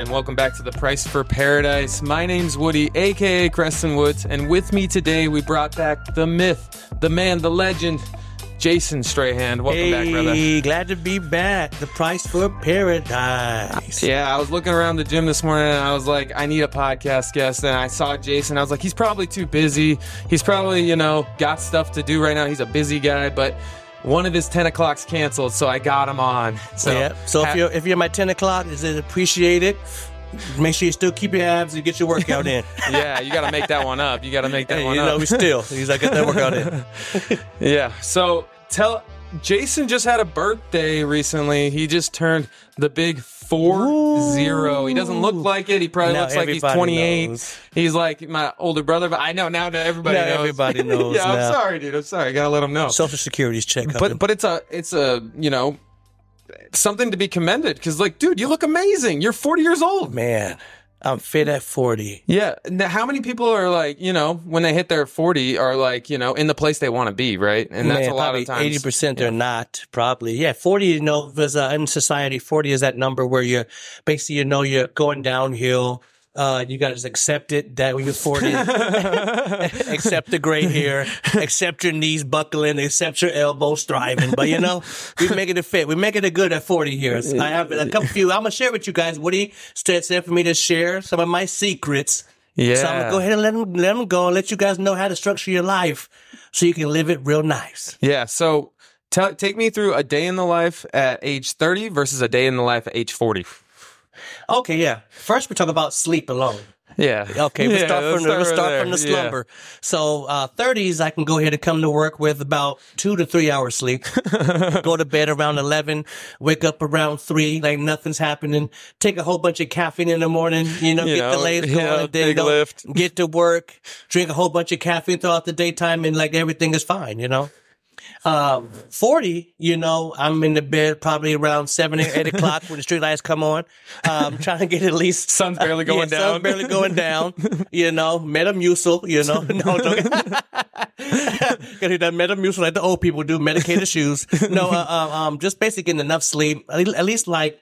and welcome back to the Price for Paradise. My name's Woody, aka Creston Woods, and with me today we brought back the myth, the man, the legend, Jason Strayhand. Welcome hey, back, brother. glad to be back. The price for paradise. Yeah, I was looking around the gym this morning and I was like, I need a podcast guest. And I saw Jason. I was like, he's probably too busy. He's probably, you know, got stuff to do right now. He's a busy guy, but one of his 10 o'clocks canceled, so I got him on. So, yeah. So ha- if you're if you're my ten o'clock, is it appreciated? Make sure you still keep your abs and get your workout in. yeah, you got to make that one up. You got to make that Hey, one you up. know, we still. He's like, get that workout in. Yeah. So tell Jason just had a birthday recently. He just turned the big four zero. He doesn't look like it. He probably Now looks like he's 28. knows. He's like my older brother, but I know now that everybody Now knows. everybody knows yeah, I'm sorry, dude. I'm sorry. I gotta let him know. Social Security's check. but but it's a it's a you know something to be commended because like dude, you look amazing. You're 40 years old. man, I'm fit at forty. Yeah. Now, how many people are like, you know, when they hit their 40 are like, you know, in the place they want to be, right? And that's Man, a lot of times. eighty percent they're not. Probably, yeah. Forty, you know, is, uh, in society, forty is that number where you're basically, you know, you're going downhill. Uh, you got to just accept it that you're 40, accept the gray hair, accept your knees buckling, accept your elbows thriving. But you know, we make it fit. We make it a good at 40 years. I have a couple few. I'm gonna share with you guys. Woody said for me to share some of my secrets. Yeah. So I'm gonna go ahead and let them let them go and let you guys know how to structure your life so you can live it real nice. Yeah. So tell take me through a day in the life at age 30 versus a day in the life at age 40. Okay, yeah. First, we talk about sleep alone. Yeah. Okay, we'll Yeah, start from the, we'll right start from the Yeah. slumber. So, uh, 30s, I can go ahead and come to work with about two to three hours sleep. go to bed around 11, wake up around three, like nothing's happening. Take a whole bunch of caffeine in the morning, you know, You get the know, legs yeah, going, and then go lift. get to work, drink a whole bunch of caffeine throughout the daytime, and like everything is fine, you know. Um, 40, you know, I'm in the bed probably around seven or eight o'clock when the street lights come on. Um, trying to get at least Sun's barely going yeah, down. Sun's barely going down. You know, Metamucil. You know, no, I'm joking. Gotta do that Metamucil like the old people do. Medicated shoes. No, uh, uh, um, just basically getting enough sleep. At least like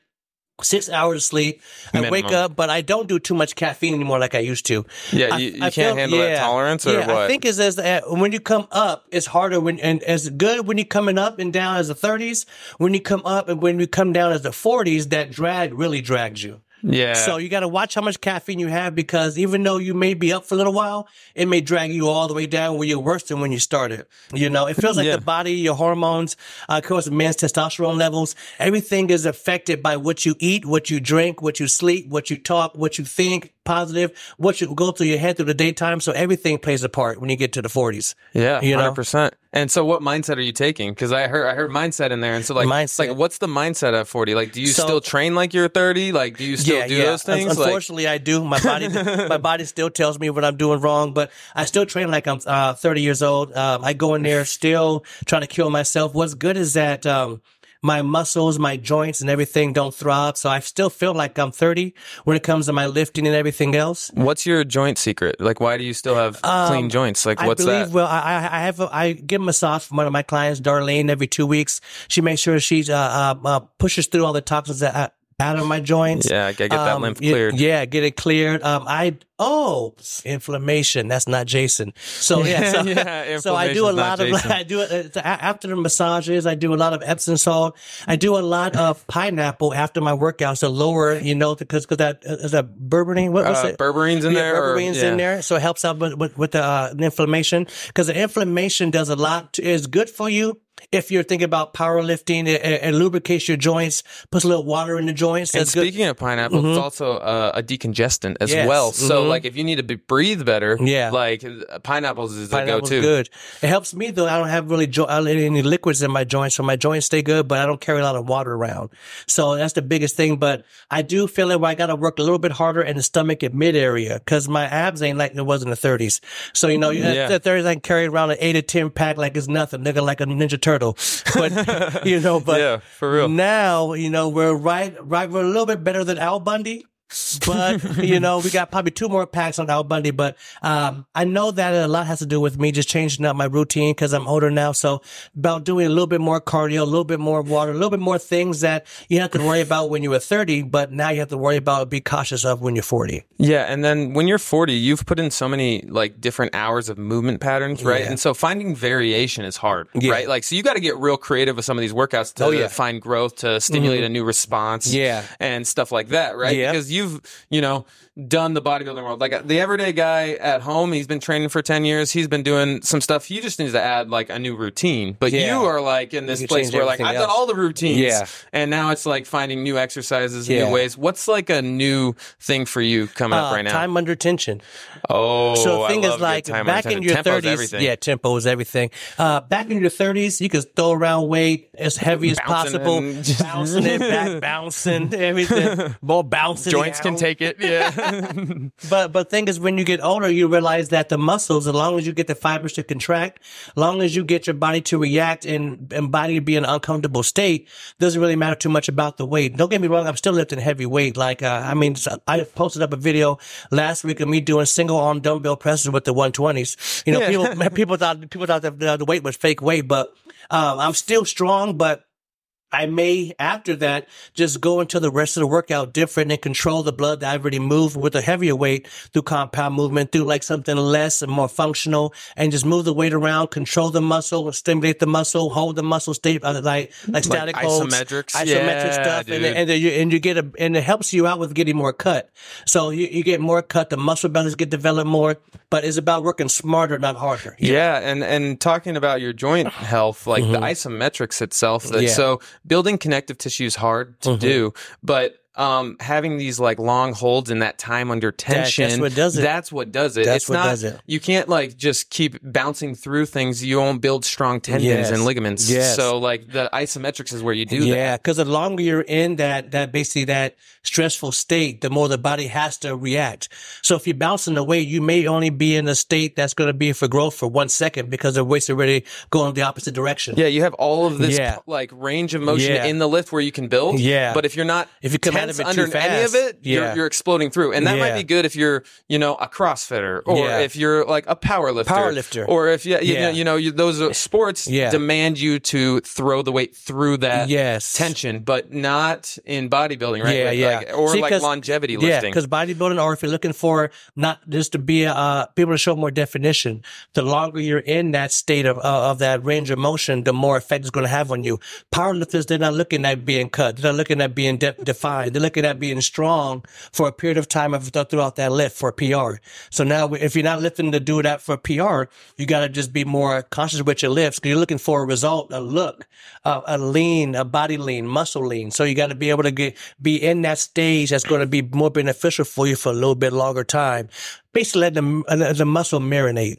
six hours of sleep. I wake up, but I don't do too much caffeine anymore like I used to. Yeah, you, you I can't feel- handle that tolerance or yeah, what? I think it's as uh, when you come up, it's harder when and as good when you're coming up and down as the 30s. When you come up and when you come down as the 40s, that drag really drags you. Yeah. So you got to watch how much caffeine you have because even though you may be up for a little while, it may drag you all the way down where you're worse than when you started. You know, it feels like Yeah. the body, your hormones, uh, of course, men's testosterone levels, everything is affected by what you eat, what you drink, what you sleep, what you talk, what you think, positive, what you go through your head through the daytime. So everything plays a part when you get to the 40s. yeah, you know? percent. And so, what mindset are you taking? Because I heard I heard mindset in there, and so like, Mindset. like, what's the mindset at forty? Like, do you So- still train like you're thirty? Like, do you still do those Un- things? Like, Unfortunately, I do. My body, my body still tells me what I'm doing wrong, but I still train like I'm uh, 30 years old. Um, I go in there still trying to kill myself. What's good is that um, my muscles, my joints, and everything don't throb, so I still feel like I'm 30 when it comes to my lifting and everything else. what's your joint secret? Like, why do you still have clean joints? Like, what's Um, I believe, that? well, I, I have, a, I give a massage from one of my clients, Darlene, every two weeks. She makes sure she uh, uh, uh, pushes through all the toxins that, uh, out of my joints. Yeah, I gotta get that Um, lymph y- cleared. Yeah, get it cleared. Um, I oh inflammation. That's not Jason. So yeah, so, Yeah, so I do a lot of Jason. I do it uh, after the massages. I do a lot of Epsom salt. I do a lot of pineapple after my workouts to lower, you know, because because that uh, is that berberine. What was Uh, it? berberines in yeah, there, or- Berberines yeah. in there, so it helps out with with, with the uh, inflammation because the inflammation does a lot. To, is good for you if you're thinking about powerlifting. It lubricates your joints, puts a little water in the joints. And That's good. speaking of pineapple, it's also uh, a decongestant as Yes. well. So, Mhm. like, if you need to be, breathe better, Yeah. like uh, pineapples is a Pineapple's go-to. good. It helps me though. I don't have really jo- I don't have any liquids in my joints, so my joints stay good. But I don't carry a lot of water around, so that's the biggest thing. But I do feel it where I got to work a little bit harder in the stomach and mid area because my abs ain't like it was in the 30s. So you know, Yeah. the 30s I can carry around an eight to ten pack like it's nothing, nigga, like a ninja turtle. But you know, but Yeah, for real. now you know we're right, right. We're a little bit better than Al Bundy. But you know, we got probably two more packs on Al Bundy. But um, I know that a lot has to do with me just changing up my routine because I'm older now. So about doing a little bit more cardio, a little bit more water, a little bit more things that you have to worry about when you were 30, but now you have to worry about, be cautious of when you're 40. Yeah, and then when you're 40, you've put in so many like different hours of movement patterns, right? Yeah. And so finding variation is hard, Yeah. right? Like so you got to get real creative with some of these workouts to Oh, yeah. Mm-hmm. find growth, to stimulate a new response, Yeah. and stuff like that, right? Yeah. Because you've, you know, done the bodybuilding world. Like the everyday guy at home, he's been training for 10 years, he's been doing some stuff. He just needs to add like a new routine. But Yeah. you are like in this place where like I've done all the routines. Yeah. And now it's like finding new exercises, Yeah. new ways. What's like a new thing for you coming up Uh, right now? Time under tension. Oh, So the thing is like back in your thirties, yeah, tempo is everything. Uh, back in your thirties, you could throw around weight as heavy as Bouncing possible, and just- bouncing it back, bouncing everything, more bouncing. Joints can take it. Yeah, But but thing is, when you get older, you realize that the muscles, as long as you get the fibers to contract, as long as you get your body to react and, and body to be in an uncomfortable state, doesn't really matter too much about the weight. Don't get me wrong, I'm still lifting heavy weight. Like uh, I mean, I posted up a video last week of me doing single arm dumbbell presses with the 120s. You know, Yeah. people people thought people thought that the, the weight was fake weight, but um, I'm still strong, but. I may, after that, just go into the rest of the workout different and control the blood that I've already moved with a heavier weight through compound movement, through like something less and more functional, and just move the weight around, control the muscle, stimulate the muscle, hold the muscle state, uh, like like static holds, isometrics? isometric Yeah, stuff, and dude. then, and then you and you get a and it helps you out with getting more cut. So you, you get more cut, the muscle bellies get developed more, but it's about working smarter, not harder. yeah, and and talking about your joint health, like the isometrics itself. That, Mm-hmm. Yeah. So building connective tissue is hard to mm-hmm. do, but. Um, having these like long holds and that time under tension—that's what does it. That's what does it. That's it's what not, does it. You can't like just keep bouncing through things. You won't build strong tendons Yes. and ligaments. Yes. So like the isometrics is where you do that. Yeah, because the longer you're in that that basically that stressful state, the more the body has to react. So if you're bouncing away, you may only be in a state that's going to be for growth for one second because the weight's already going the opposite direction. Yeah, you have all of this Yeah. like range of motion Yeah. in the lift where you can build. Yeah. But if you're not If you come it under any of it, yeah. you're, you're exploding through. And that might be good if you're, you know, a CrossFitter or Yeah. if you're like a power lifter. Power lifter. Or if you, you Yeah. know, you know, you, those sports Yeah. demand you to throw the weight through that Yes. tension, but not in bodybuilding, right? Yeah, Like- yeah. like- or See, like longevity Yeah, because bodybuilding, or if you're looking for not just to be uh people to show more definition, the longer you're in that state of uh, of that range of motion, the more effect it's going to have on you. Powerlifters, they're not looking at being cut. They're not looking at being de- defined. They're looking at being strong for a period of time throughout that lift for PR. So now, if you're not lifting to do that for PR, you got to just be more conscious with your lifts. 'cause You're looking for a result, a look, a, a lean, a body lean, muscle lean. So you got to be able to get be in that stage that's going to be more beneficial for you for a little bit longer time. Basically, let the uh, the muscle marinate.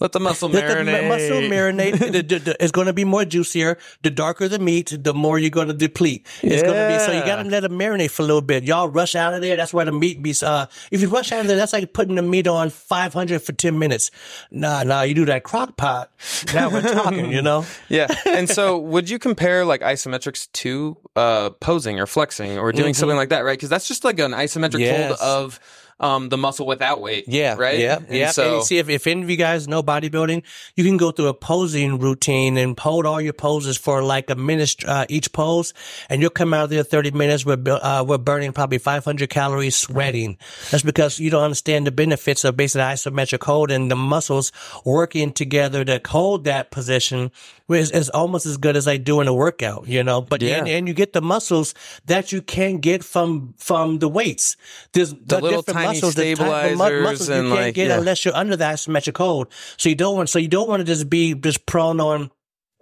Let the muscle Let the marinate. mu- muscle marinate. The- the- the- it's going to be more juicier. The darker the meat, the more you're going to deplete. It's going to be so you got to let it marinate for a little bit. Y'all rush out of there. That's why the meat be. Uh, if you rush out of there, that's like putting the meat on 500 for 10 minutes. Nah, nah. You do that crock pot. Now we're talking. You know. Yeah. And so would you compare like isometrics to uh posing or flexing or doing something like that, right? Because that's just like an isometric Mm-hmm. Yes. hold of um the muscle without weight. Yeah, Right? Yeah, And yeah. So and see, if, if any of you guys know bodybuilding, you can go through a posing routine and hold all your poses for like a minute uh, each pose, and you'll come out of there 30 minutes with bu- uh, we're burning probably 500 calories sweating. That's because you don't understand the benefits of basically isometric hold and the muscles working together to hold that position is, is almost as good as I do in a workout, you know. But Yeah. and, and you get the muscles that you can get from from the weights. There's the, little different tiny muscles, the type of mu- stabilizers muscles you can't like, get yeah. unless you're under that isometric hold. So you don't want so you don't want to just be just prone on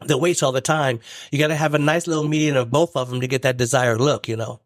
the weights all the time. You got to have a nice little median of both of them to get that desired look. You know.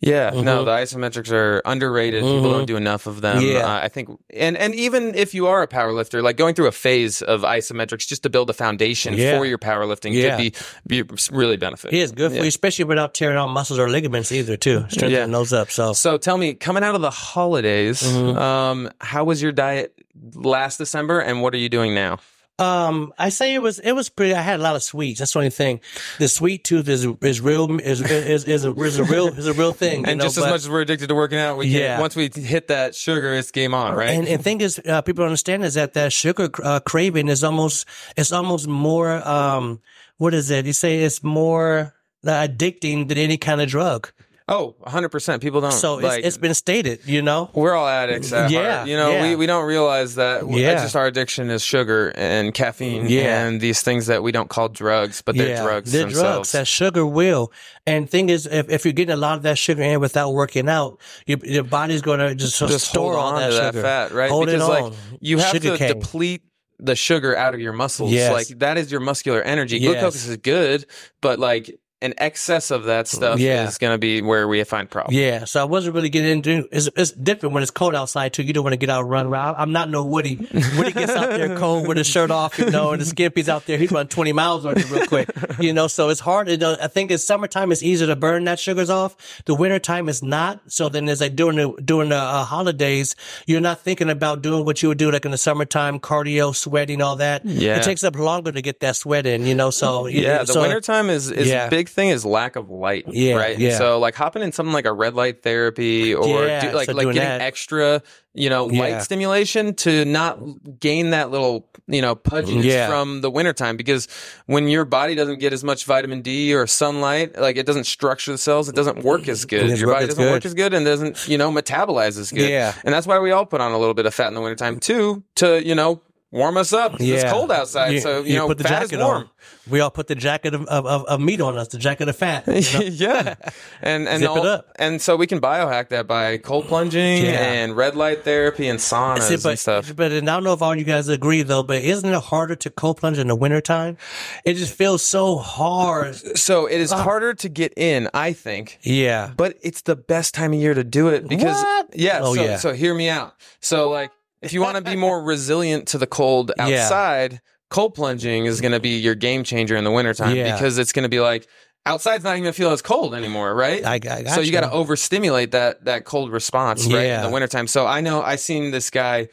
Yeah, no, the isometrics are underrated. People don't do enough of them. Mm-hmm. Yeah. Uh, I think, and and even if you are a power lifter, like going through a phase of isometrics just to build a foundation Yeah. for your powerlifting Yeah. could be, be really benefit. It is good for you, especially without tearing out muscles or ligaments either. Too strengthening Yeah. those up. So So tell me, coming out of the holidays, Mm-hmm. um, how was your diet last December, and what are you doing now? Um, I say it was it was pretty. I had a lot of sweets. That's the only thing. The sweet tooth is is real is is is a, is a real is a real thing. And know, just as but- much as we're addicted to working out, we can, Yeah. once we hit that sugar, it's game on, right? And and thing is, uh, people understand is that that sugar uh, craving is almost it's almost more um what is it? You say it's more uh, addicting than any kind of drug. Oh, 100%. People don't. So like, it's, it's been stated, you know. we're all addicts at Yeah, heart. You know, yeah. we, we don't realize that Yeah. just our addiction is sugar and caffeine Yeah. and these things that we don't call drugs, but they're drugs They're themselves. drugs. That sugar will. And thing is, if, if you're getting a lot of that sugar in without working out, your, your body's going to just, just store hold all that to that fat, right? Hold because it like on. you have Sugar to cane. deplete the sugar out of your muscles. Yes. Like that is your muscular energy. Yes. Glucose is good, but like an excess of that stuff Yeah. is going to be where we find problems. Yeah, so I wasn't really getting into. It's, it's different when it's cold outside too. You don't want to get out and run around. I'm not no Woody. Woody gets out there cold with his shirt off, you know, and the skimpy's out there. He run 20 miles on you real quick, you know. So it's hard. Know, I think it's summertime. It's easier to burn that sugars off. The wintertime is not. So then, it's like during the during the uh, holidays, you're not thinking about doing what you would do like in the summertime, cardio, sweating, all that. Yeah. it takes up longer to get that sweat in, you know. So Yeah, the so, wintertime is is Yeah. big thing is lack of light. Yeah, right. yeah. So like hopping in something like a red light therapy or Yeah, do, like so like getting that. extra, you know, Yeah. light stimulation to not gain that little you know pudginess Yeah. from the wintertime because when your body doesn't get as much vitamin D or sunlight, like it doesn't structure the cells, it doesn't work as good. Your body doesn't work as good and doesn't you know metabolize as good. Yeah. and that's why we all put on a little bit of fat in the wintertime too to you know warm us up. 'cause It's cold outside, so you, know put the fat jacket is warm. on. We all put the jacket of, of, of, meat on us, the jacket of fat. you know? yeah, and and Zip it all- up. and so we can biohack that by cold plunging Yeah. and red light therapy and saunas See, and but, stuff. but and I don't know if all you guys agree though, but isn't it harder to cold plunge in the wintertime? It just feels so hard. So it is ah. harder to get in, I think. Yeah. But it's the best time of year to do it because What? yeah. Oh, so, yeah. so hear me out. So like, if you want to be more resilient to the cold Yeah. outside, cold plunging is going to be your game changer in the wintertime Yeah. because it's going to be like outside's not even gonna feel as cold anymore, right? I, I got so you got to overstimulate that that cold response right in the wintertime. So I know I seen this guy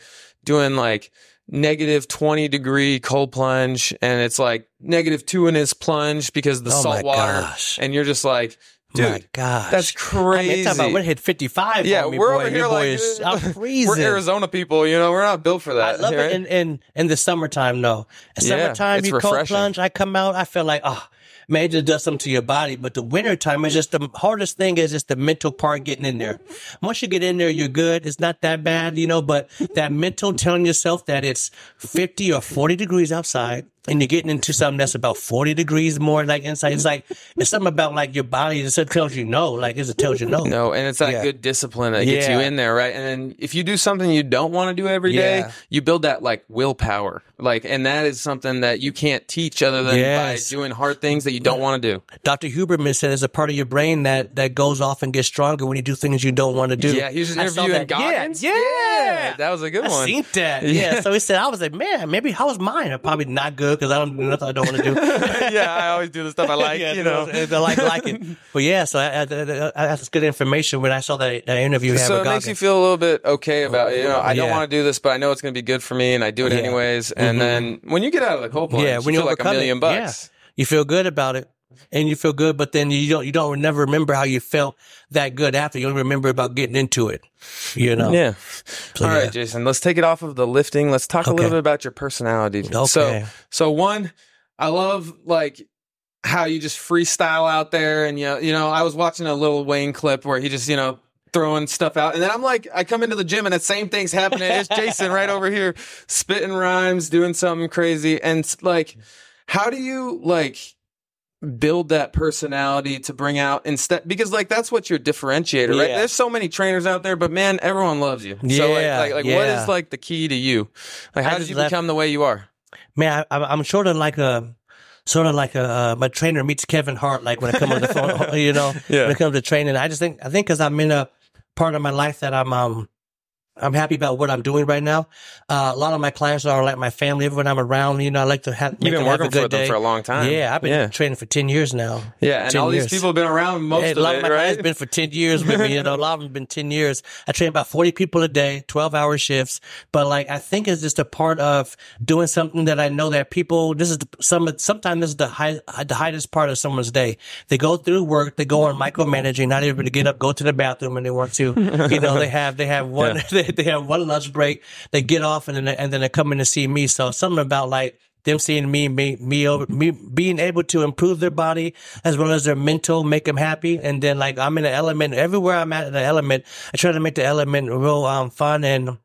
doing like negative 20 degree cold plunge and it's like negative 2 in his plunge because of the Oh my salt water gosh. and you're just like My dude gosh. that's I mean, crazy. talking about when it hit 55 yeah, we're boy. over here like uh, we're Arizona people, you know, we're not built for I that. love right? it in, in, in the summertime though. In Yeah, summertime, you cold refreshing. plunge, I come out, I feel like, oh, man, it just does something to your body. But the wintertime is just the hardest thing is just the mental part getting in there. Once you get in there, you're good. It's not that bad, you know, but that mental telling yourself that it's 50 or 40 degrees outside and you're getting into something that's about 40 degrees more like inside. It's like, it's something about like your body that just tells you no, like it tells you no. No, and it's that Yeah. good discipline that gets you in there, right? And then if you do something you don't want to do every day, Yeah. you build that like willpower. Like, and that is something that you can't teach other than Yes. by doing hard things that you don't want to do. Dr. Huberman said there's a part of your brain that, that goes off and gets stronger when you do things you don't want to do. Yeah, he was just I saw interviewing that. Goggins. Yeah, yeah. that was a good I one. seen that. Yeah. So he said, I was like, man, maybe how was mine? I'm probably not good because I don't do nothing I don't want to do. yeah, I always do the stuff I like, yeah, you know. I like like it. But yeah, so I, I, I, that's good information when I saw that, that interview. you So it makes you feel a little bit okay about it. You know, I don't Yeah. want to do this, but I know it's going to be good for me, and I do it Yeah. Mm-hmm. anyways. And then when you get out of the cold plunge, yeah, when you you feel like a million bucks. Yeah. You feel good about it. And you feel good, but then you don't, you don't never remember how you felt that good after. You only remember about getting into it, you know? Yeah. So, All right, yeah. Jason. Let's take it off of the lifting. Let's talk a little bit about your personality. So, Okay. so so one, I love like how you just freestyle out there, and you know, you know, I was watching a Lil Wayne clip where he just you know throwing stuff out, and then I'm like, I come into the gym and the same thing's happening. It's Jason right over here spitting rhymes, doing something crazy, and like, how do you like? Build that personality to bring out instead because like that's what your differentiator right there's so many trainers out there but man everyone loves you so like Yeah, like, like yeah. is like the key to you like how did you left- become the way you are Man, I, I'm sort of like a, sort of like a, uh, my trainer meets Kevin Hart, like when it comes to the phone, you know, Yeah. when it comes to training. I just think, I think cause I'm in a part of my life that I'm, um, I'm happy about what I'm doing right now. Uh, a lot of my clients are like my family. Everyone I'm around, you know, I like to have. You've been working for them for a long time. Yeah, I've been Yeah. training for ten years now. Yeah, and all years. these people have been around most a of lot it, of my right? clients been for 10 years with me. You know, a lot of them been 10 years. I train about 40 people a day, 12 hour shifts. But like, I think it's just a part of doing something that I know that people, this is the, some, sometimes this is the high, the highest part of someone's day. They go through work, they go on micromanaging, not able to get up, go to the bathroom when they want to. You know, they have, they have one, they, they have one lunch break. They get off and then, they- and then they come in to see me. So something about like, them seeing me, me, me over, me being able to improve their body as well as their mental, make them happy. And then like I'm in an element everywhere I'm at the element, I try to make the element real, um, fun and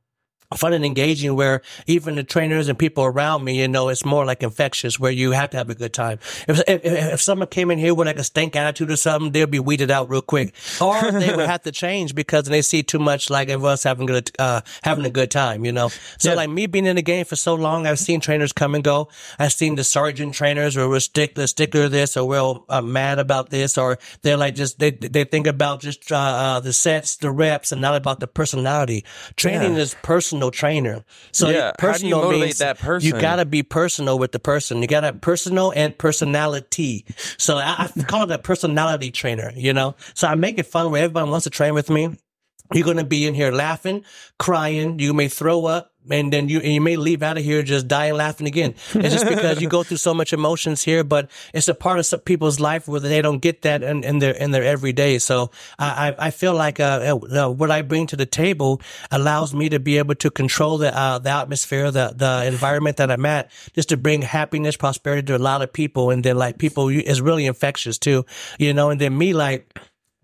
fun and engaging where even the trainers and people around me, you know, it's more like infectious where you have to have a good time. If, if, if someone came in here with like a stank attitude or something, they'll be weeded out real quick or they would have to change because they see too much like everyone else having good, uh, having a good time, you know? So Yeah. like me being in the game for so long, I've seen trainers come and go. I've seen the sergeant trainers where we're stickler, stickler this or we're uh, mad about this or they're like just, they, they think about just, uh, uh, the sets, the reps and not about the personality. Training Yeah. is personal trainer. So Yeah, how do you personal means that person? You gotta be personal with the person. You gotta personal and personality. So I, I call it a personality trainer, you know? So I make it fun where everybody wants to train with me. You're going to be in here laughing, crying. You may throw up and then you, and you may leave out of here just dying laughing again. It's just because you go through so much emotions here, but it's a part of some people's life where they don't get that in, in their, in their everyday. So I, I feel like, uh, uh, what I bring to the table allows me to be able to control the, uh, the atmosphere, the, the environment that I'm at, just to bring happiness, prosperity to a lot of people. And then like people, it's really infectious too, you know, and then me like,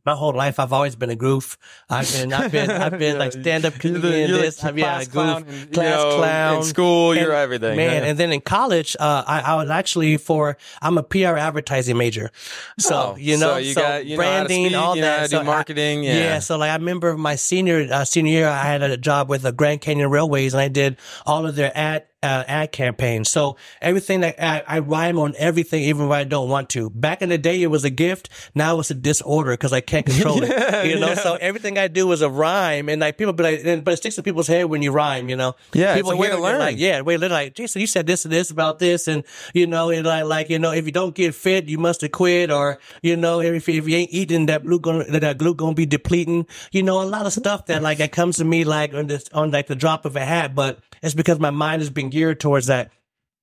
my whole life, I've always been a goof. I've been, I've been, I've been like stand up comedian. you're this, I've, yeah, class goof, clown and, you class know, in clown. school, you're everything, man. yeah. And then in college, uh, I, I was actually for, I'm a PR advertising major. So, Oh, you know, so you got- you branding, speak, all that. so marketing, I, yeah. So like I remember my senior, uh, senior year, I had a job with the Grand Canyon Railways and I did all of their ad, uh, ad campaign. So everything that I, I rhyme on everything, even when I don't want to. Back in the day, it was a gift. Now it's a disorder because I can't control it. You know, so everything I do is a rhyme, and like people be like, and- but it sticks to people's head when you rhyme. You know, Yeah, it's people a way to learn. Like, yeah, way to like, Jason, you said this and this about this, and you know, and like, like you know, if you don't get fit, you must have quit, or you know, if, if you ain't eating, that glue gonna that glue gonna be depleting. You know, a lot of stuff that like that comes to me like on this on like the drop of a hat, but it's because my mind has been geared towards that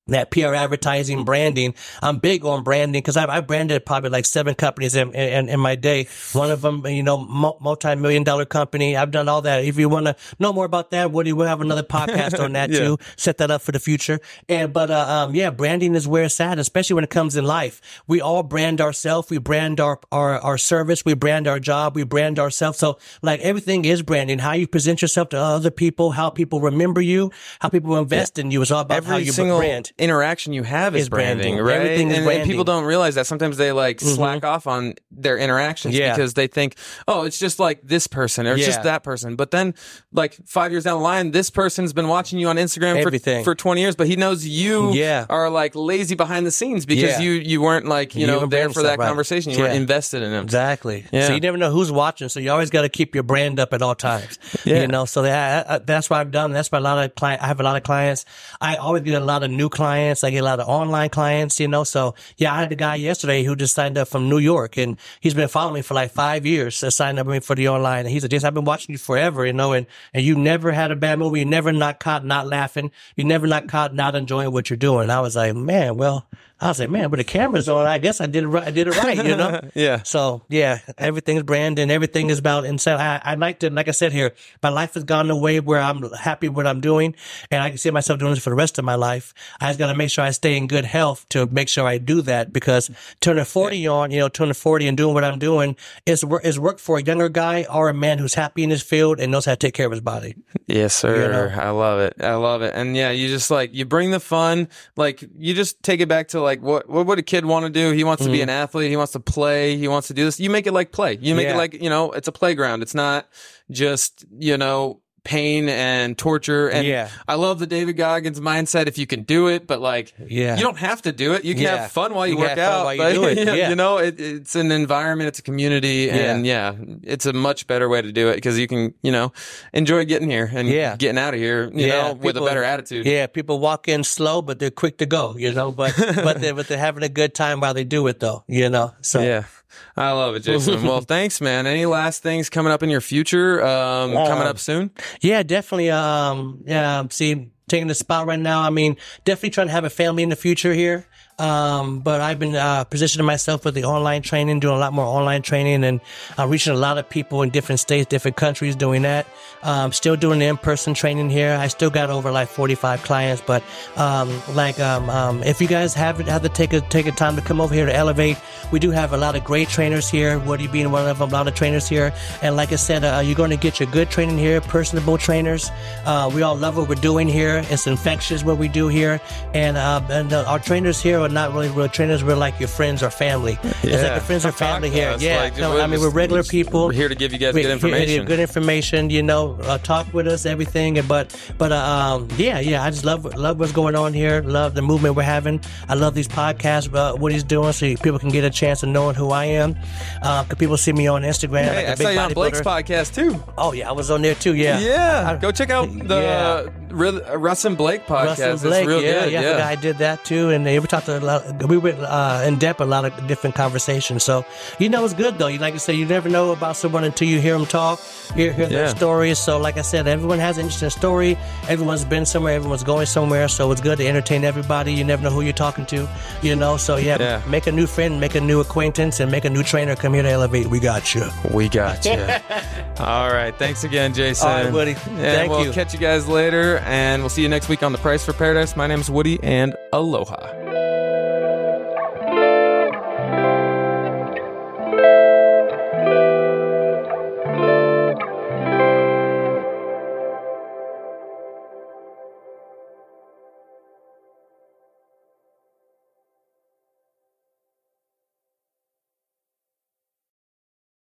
that PR advertising branding. I'm big on branding because I've, I've branded probably like seven companies in, in, in my day. One of them, you know, multi-million dollar company. I've done all that. If you want to know more about that, Woody, we'll have another podcast on that Yeah. too. Set that up for the future. And, but, uh, um, yeah, branding is where it's at, especially when it comes in life. We all brand ourselves. We brand our, our, our service. We brand our job. We brand ourselves. So like everything is branding. How you present yourself to other people, how people remember you, how people invest in you is all about how you single brand. Interaction you have is, Is branding. branding, right? Everything is and, and branding. Mm-hmm. people don't realize that sometimes they like slack off on their interactions Yeah. because they think, oh, it's just like this person or it's Yeah. just that person. But then, like five years down the line, this person's been watching you on Instagram for, Everything. for twenty years, but he knows you Yeah. are like lazy behind the scenes because you you weren't like you, You know there for that right. conversation. You weren't invested in him. Exactly. Yeah. So you never know who's watching. So you always got to keep your brand up at all times. Yeah. You know, so that, that's what I've done. That's why a lot of client, I have a lot of clients. I always get a lot of new clients. I get a lot of online clients, you know. So yeah, I had a guy yesterday who just signed up from New York and he's been following me for like five years. So signed up with me for the online. And he said, Jason, I've been watching you forever, you know, and, and you never had a bad movie. You never not caught not laughing. You never not caught not enjoying what you're doing. And I was like, man, well, I was like, man, but the camera's on. I guess I did it right. I did it right, you know? Yeah. So yeah, everything's brand and everything is about inside. I, I like to, like I said here, my life has gone a way where I'm happy with what I'm doing and I can see myself doing this for the rest of my life. I just got to make sure I stay in good health to make sure I do that because turning 40 on, you know, turning 40 and doing what I'm doing is work, is work for a younger guy or a man who's happy in his field and knows how to take care of his body. Yes, sir. You know? I love it. I love it. And yeah, you just like you bring the fun. Like you just take it back to like what what would a kid want to do? He wants to be an athlete. He wants to play. He wants to do this. You make it like play. You make Mm-hmm. Yeah. it like you know it's a playground. It's not just you know pain and torture. And Yeah. I love the David Goggins mindset. If you can do it, but like, Yeah. you don't have to do it. You can Yeah. have fun while you, You work out. while you but, do it. Yeah. you know, it, it's an environment, it's a community, and yeah, it's a much better way to do it because you can, you know, enjoy getting here and Yeah. getting out of here, you Yeah, know, with a better attitude. Yeah, people walk in slow, but they're quick to go, you know, but, but they're, but they're having a good time while they do it though, you know, so. Yeah. I love it, Jason. well, thanks, man. Any last things coming up in your future? Um, coming up soon? Yeah, definitely. Um, yeah, see, taking the spot right now. I mean, definitely trying to have a family in the future here. Um, but I've been uh, positioning myself with the online training, doing a lot more online training, and uh, reaching a lot of people in different states, different countries, doing that. Um, still doing the in-person training here. I still got over like 45 clients, but um, like um, um, if you guys have have to take a take a time to come over here to Elevate, we do have a lot of great trainers here. Woody being one of them, a lot of trainers here, and like I said, uh, you're going to get your good training here, personable trainers. Uh, we all love what we're doing here. It's infectious what we do here, and uh, and uh, our trainers here are not really real trainers. We're like your friends or family. It's like Yeah. your friends or family here. us. Yeah, Like, we're I mean we're regular people. We're here to give you guys We're good here to give information. Good information, you know. Uh, talk with us, everything. But but uh, um, yeah, yeah. I just love love what's going on here. Love the movement we're having. I love these podcasts. Uh, what he's doing, so people can get a chance of knowing who I am. Uh, people see me on Instagram. Hey, like I saw you on Blake's bodybuilder. podcast too. Oh yeah, I was on there too. Yeah. Yeah, I- go check out the Yeah. Ru- Russ and Blake podcast. Russ and It's Blake, real yeah, good. yeah, I forgot I did that too, and they, we a lot. We went uh, in depth a lot of different conversations. So you know, it's good though. You like I said, you never know about someone until you hear them talk, hear hear their Yeah. stories. So like I said, everyone has an interesting story. Everyone's been somewhere. Everyone's going somewhere. So it's good to entertain everybody. You never know who you're talking to. You know, so yeah, Yeah. make a new friend, make a new acquaintance, and make a new trainer. Come here to Elevate. We got you. We got you. All right. Thanks again, Jason. All right, Woody. And Thank we'll you. catch you guys later, and we'll see you next week on The Price for Paradise. My name is Woody, and aloha.